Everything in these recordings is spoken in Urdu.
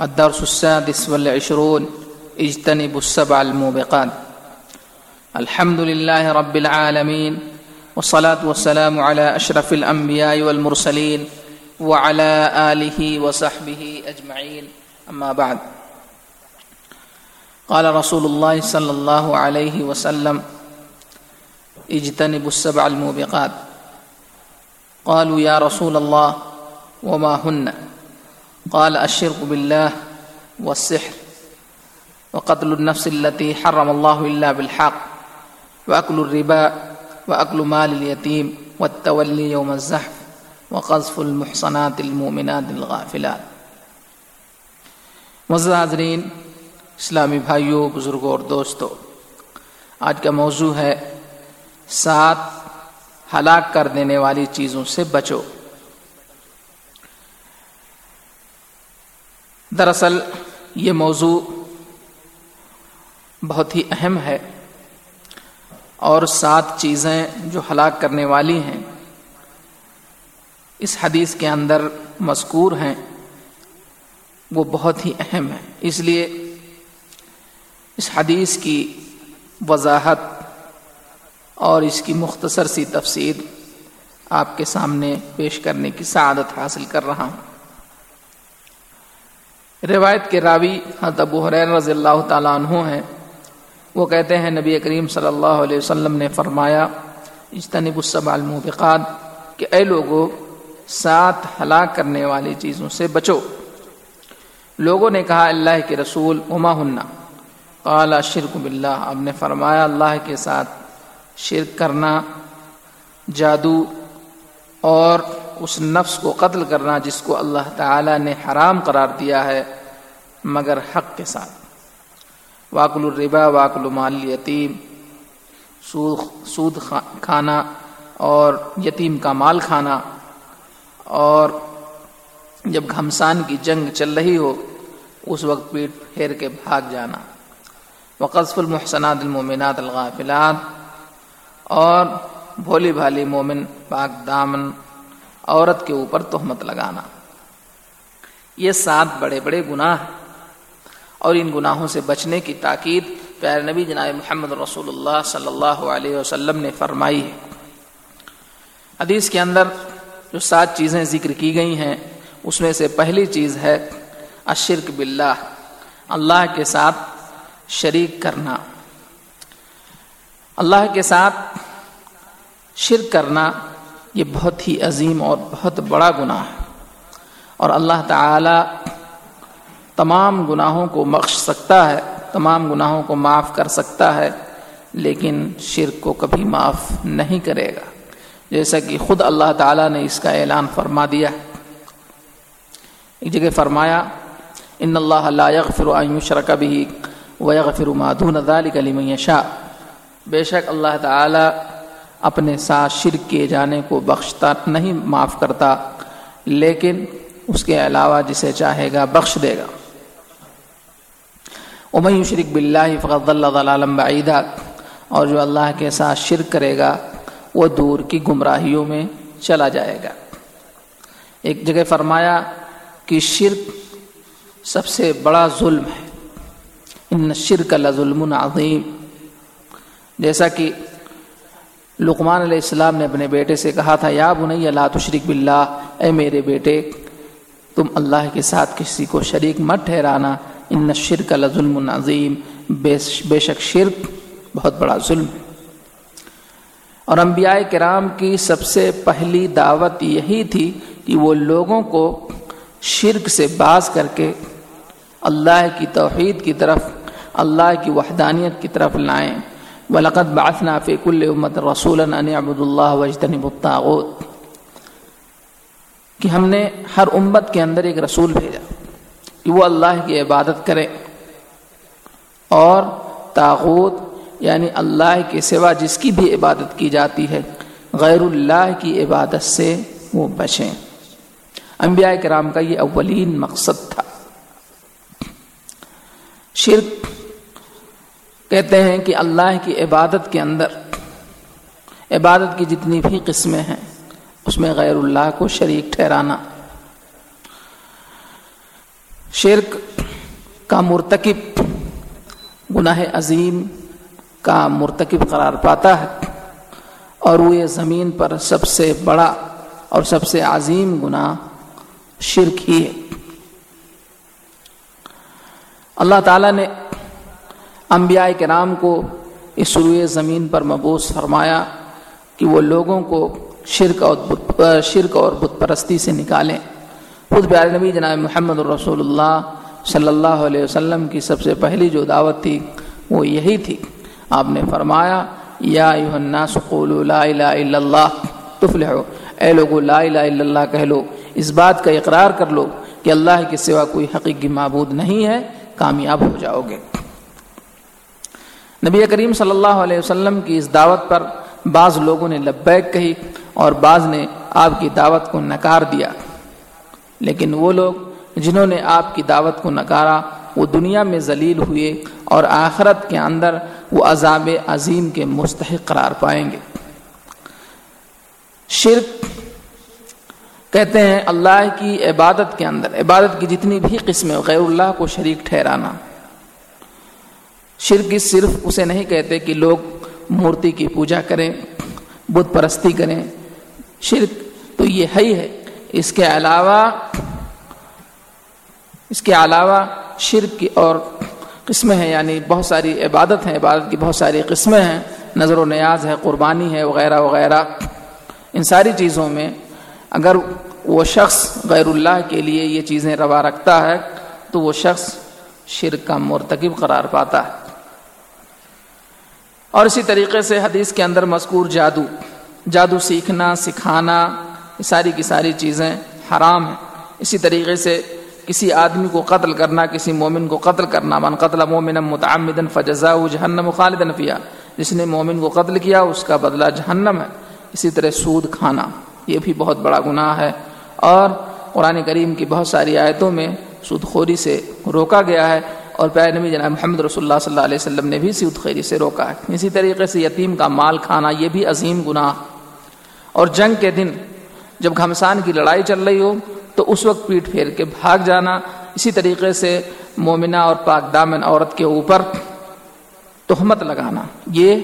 الدرس السادس والعشرون اجتنبوا السبع الموبقات. الحمد لله رب العالمين، والصلاة والسلام على أشرف الأنبياء والمرسلين، وعلى آله وصحبه أجمعين. أما بعد. قال رسول الله صلى الله عليه وسلم اجتنبوا السبع الموبقات. قالوا يا رسول الله، وما هن؟ قال الشرك بالله والسحر وقتل النفس التي حرم الله إلا بالحق وأكل الربا وأكل مال اليتيم والتولي يوم الزحف وقذف المحصنات المؤمنات الغافلات. مزہ حاضرین، اسلامی بھائیوں بزرگوں اور دوستوں آج کا موضوع ہے سات ہلاک کر دینے والی چیزوں سے بچو۔ دراصل یہ موضوع بہت ہی اہم ہے اور سات چیزیں جو ہلاک کرنے والی ہیں، اس حدیث کے اندر مذکور ہیں، وہ بہت ہی اہم ہے اس لیے اس حدیث کی وضاحت اور اس کی مختصر سی تفسیر آپ کے سامنے پیش کرنے کی سعادت حاصل کر رہا ہوں۔ روایت کے راوی حضرت ابو حریر رضی اللہ تعالیٰ عنہ ہیں۔ وہ کہتے ہیں، نبی کریم صلی اللہ علیہ وسلم نے فرمایا اجتنب السبع الموبقات، کہ اے لوگوں سات ہلاک کرنے والی چیزوں سے بچو۔ لوگوں نے کہا، اللہ کے رسول اما ہننا قال، شرک باللہ۔ اب نے فرمایا، اللہ کے ساتھ شرک کرنا جادو اور اس نفس کو قتل کرنا جس کو اللہ تعالی نے حرام قرار دیا ہے، مگر حق کے ساتھ۔ واقل الربا واقل مال یتیم سود سود کھانا اور یتیم کا مال کھانا۔ اور جب گھمسان کی جنگ چل رہی ہو، اس وقت پیٹ پھیر کے بھاگ جانا۔ وقصف المحسنات المومنات الغافلات۔ اور بھولی بھالی مومن، پاک دامن۔ عورت کے اوپر تہمت لگانا۔ یہ سات بڑے بڑے گناہ اور ان گناہوں سے بچنے کی تاکید پیار نبی جناب محمد رسول اللہ صلی اللہ علیہ وسلم نے فرمائی ہے۔ حدیث کے اندر جو سات چیزیں ذکر کی گئی ہیں، اس میں سے پہلی چیز ہے اشرک باللہ، اللہ کے ساتھ شریک کرنا۔ اللہ کے ساتھ شرک کرنا یہ بہت ہی عظیم اور بہت بڑا گناہ ہے۔ اور اللہ تعالی تمام گناہوں کو بخش سکتا ہے، تمام گناہوں کو معاف کر سکتا ہے، لیکن شرک کو کبھی معاف نہیں کرے گا۔ جیسا کہ خود اللہ تعالیٰ نے اس کا اعلان فرما دیا ایک جگہ فرمایا، ان اللہ لا يغفر ان يشرك به ويغفر ما دون ذلك لمن يشاء بے شک اللہ تعالی اپنے ساتھ شرک کیے جانے کو بخشتا نہیں، معاف کرتا، لیکن اس کے علاوہ جسے چاہے گا بخش دے گا۔ امئی شرک بلّہ فقط اللہ علم بعیدہ اور جو اللہ کے ساتھ شرک کرے گا، وہ دور کی گمراہیوں میں چلا جائے گا۔ ایک جگہ فرمایا کہ شرک سب سے بڑا ظلم ہے۔ ان شرک اللہ ظلم عظیم۔ جیسا کہ لقمان علیہ السلام نے اپنے بیٹے سے کہا تھا، یا بنی، لا تشرک باللہ، اے میرے بیٹے، تم اللہ کے ساتھ کسی کو شریک مت ٹھہرانا۔ ان شرک لظلم عظیم، بے شک شرک بہت بڑا ظلم۔ ہے اور انبیاء کرام کی سب سے پہلی دعوت یہی تھی کہ وہ لوگوں کو شرک سے باز کر کے اللہ کی توحید کی طرف، اللہ کی وحدانیت کی طرف لائیں۔ ولقت بعثنا في كل امت رسول ان عبد اللہ وجتنب الطاغوت۔ کہ ہم نے ہر امت کے اندر ایک رسول بھیجا کہ وہ اللہ کی عبادت کرے۔ اور تاغوت یعنی اللہ کے سوا جس کی بھی عبادت کی جاتی ہے، غیر اللہ کی عبادت سے وہ بچیں۔ انبیاء کرام کا یہ اولین مقصد تھا۔ شرک کہتے ہیں کہ اللہ کی عبادت کے اندر عبادت کی جتنی بھی قسمیں ہیں، اس میں غیر اللہ کو شریک ٹھہرانا۔ شرک کا مرتکب، گناہ عظیم کا مرتکب قرار پاتا ہے۔ اور وہ یہ زمین پر سب سے بڑا اور سب سے عظیم گناہ شرک ہی ہے۔ اللہ تعالیٰ نے انبیاء کرام کو اس سروئے زمین پر مبوس فرمایا کہ وہ لوگوں کو شرک اور شرک اور بت پرستی سے نکالیں۔ خود پیارے نبی جناب محمد الرسول اللہ صلی اللہ علیہ وسلم کی سب سے پہلی جو دعوت تھی وہ یہی تھی۔ آپ نے فرمایا، یا الناس قولوا لا الہ الا اللہ تفلحو اے لوگو، لا الہ الا اللہ کہہ لو۔ اس بات کا اقرار کر لو کہ اللہ کے سوا کوئی حقیقی معبود نہیں ہے، کامیاب ہو جاؤ گے۔ نبی کریم صلی اللہ علیہ وسلم کی اس دعوت پر بعض لوگوں نے لبیک کہی اور بعض نے آپ کی دعوت کو نکار دیا۔ لیکن وہ لوگ جنہوں نے آپ کی دعوت کو نکارا، وہ دنیا میں ذلیل ہوئے اور آخرت کے اندر وہ عذاب عظیم کے مستحق قرار پائیں گے۔ شرک کہتے ہیں اللہ کی عبادت کے اندر، عبادت کی جتنی بھی قسمیں، غیر اللہ کو شریک ٹھہرانا۔ شرک صرف اسے نہیں کہتے کہ لوگ مورتی کی پوجا کریں بت پرستی کریں۔ شرک تو یہ ہے ہی ہے۔ اس کے علاوہ، اس کے علاوہ شرک کی اور قسمیں ہیں یعنی بہت ساری عبادت ہیں، عبادت کی بہت ساری قسمیں ہیں۔ نظر و نیاز ہے، قربانی ہے، وغیرہ وغیرہ۔ ان ساری چیزوں میں اگر وہ شخص غیر اللہ کے لیے یہ چیزیں روا رکھتا ہے، تو وہ شخص شرک کا مرتکب قرار پاتا ہے۔ اور اسی طریقے سے حدیث کے اندر مذکور جادو جادو سیکھنا، سکھانا، یہ ساری کی ساری چیزیں حرام ہیں۔ اسی طریقے سے کسی آدمی کو قتل کرنا، کسی مومن کو قتل کرنا، من قتل مومن متعمدن فجزا جہنم خالدن فیا جس نے مومن کو قتل کیا، اس کا بدلہ جہنم ہے۔ اسی طرح سود کھانا، یہ بھی بہت بڑا گناہ ہے۔ اور قرآن کریم کی بہت ساری آیتوں میں سود خوری سے روکا گیا ہے۔ اور پیار نبی جناب محمد رسول اللہ صلی اللہ علیہ وسلم نے بھی سود خوری سے روکا ہے۔ اسی طریقے سے یتیم کا مال کھانا یہ بھی عظیم گناہ۔ اور جنگ کے دن جب گھمسان کی لڑائی چل رہی ہو تو اس وقت پیٹ پھیر کے بھاگ جانا۔ اسی طریقے سے مومنہ اور پاک دامن عورت کے اوپر تہمت لگانا۔ یہ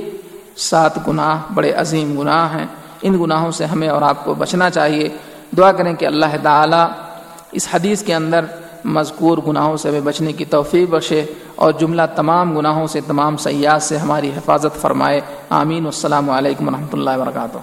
سات گناہ بڑے عظیم گناہ ہیں۔ ان گناہوں سے ہمیں اور آپ کو بچنا چاہیے۔ دعا کریں کہ اللہ تعالیٰ اس حدیث کے اندر مذکور گناہوں سے ہمیں بچنے کی توفیق بخشے اور جملہ تمام گناہوں سے تمام سیاح سے ہماری حفاظت فرمائے۔ آمین۔ السلام علیکم و اللہ وبرکاتہ۔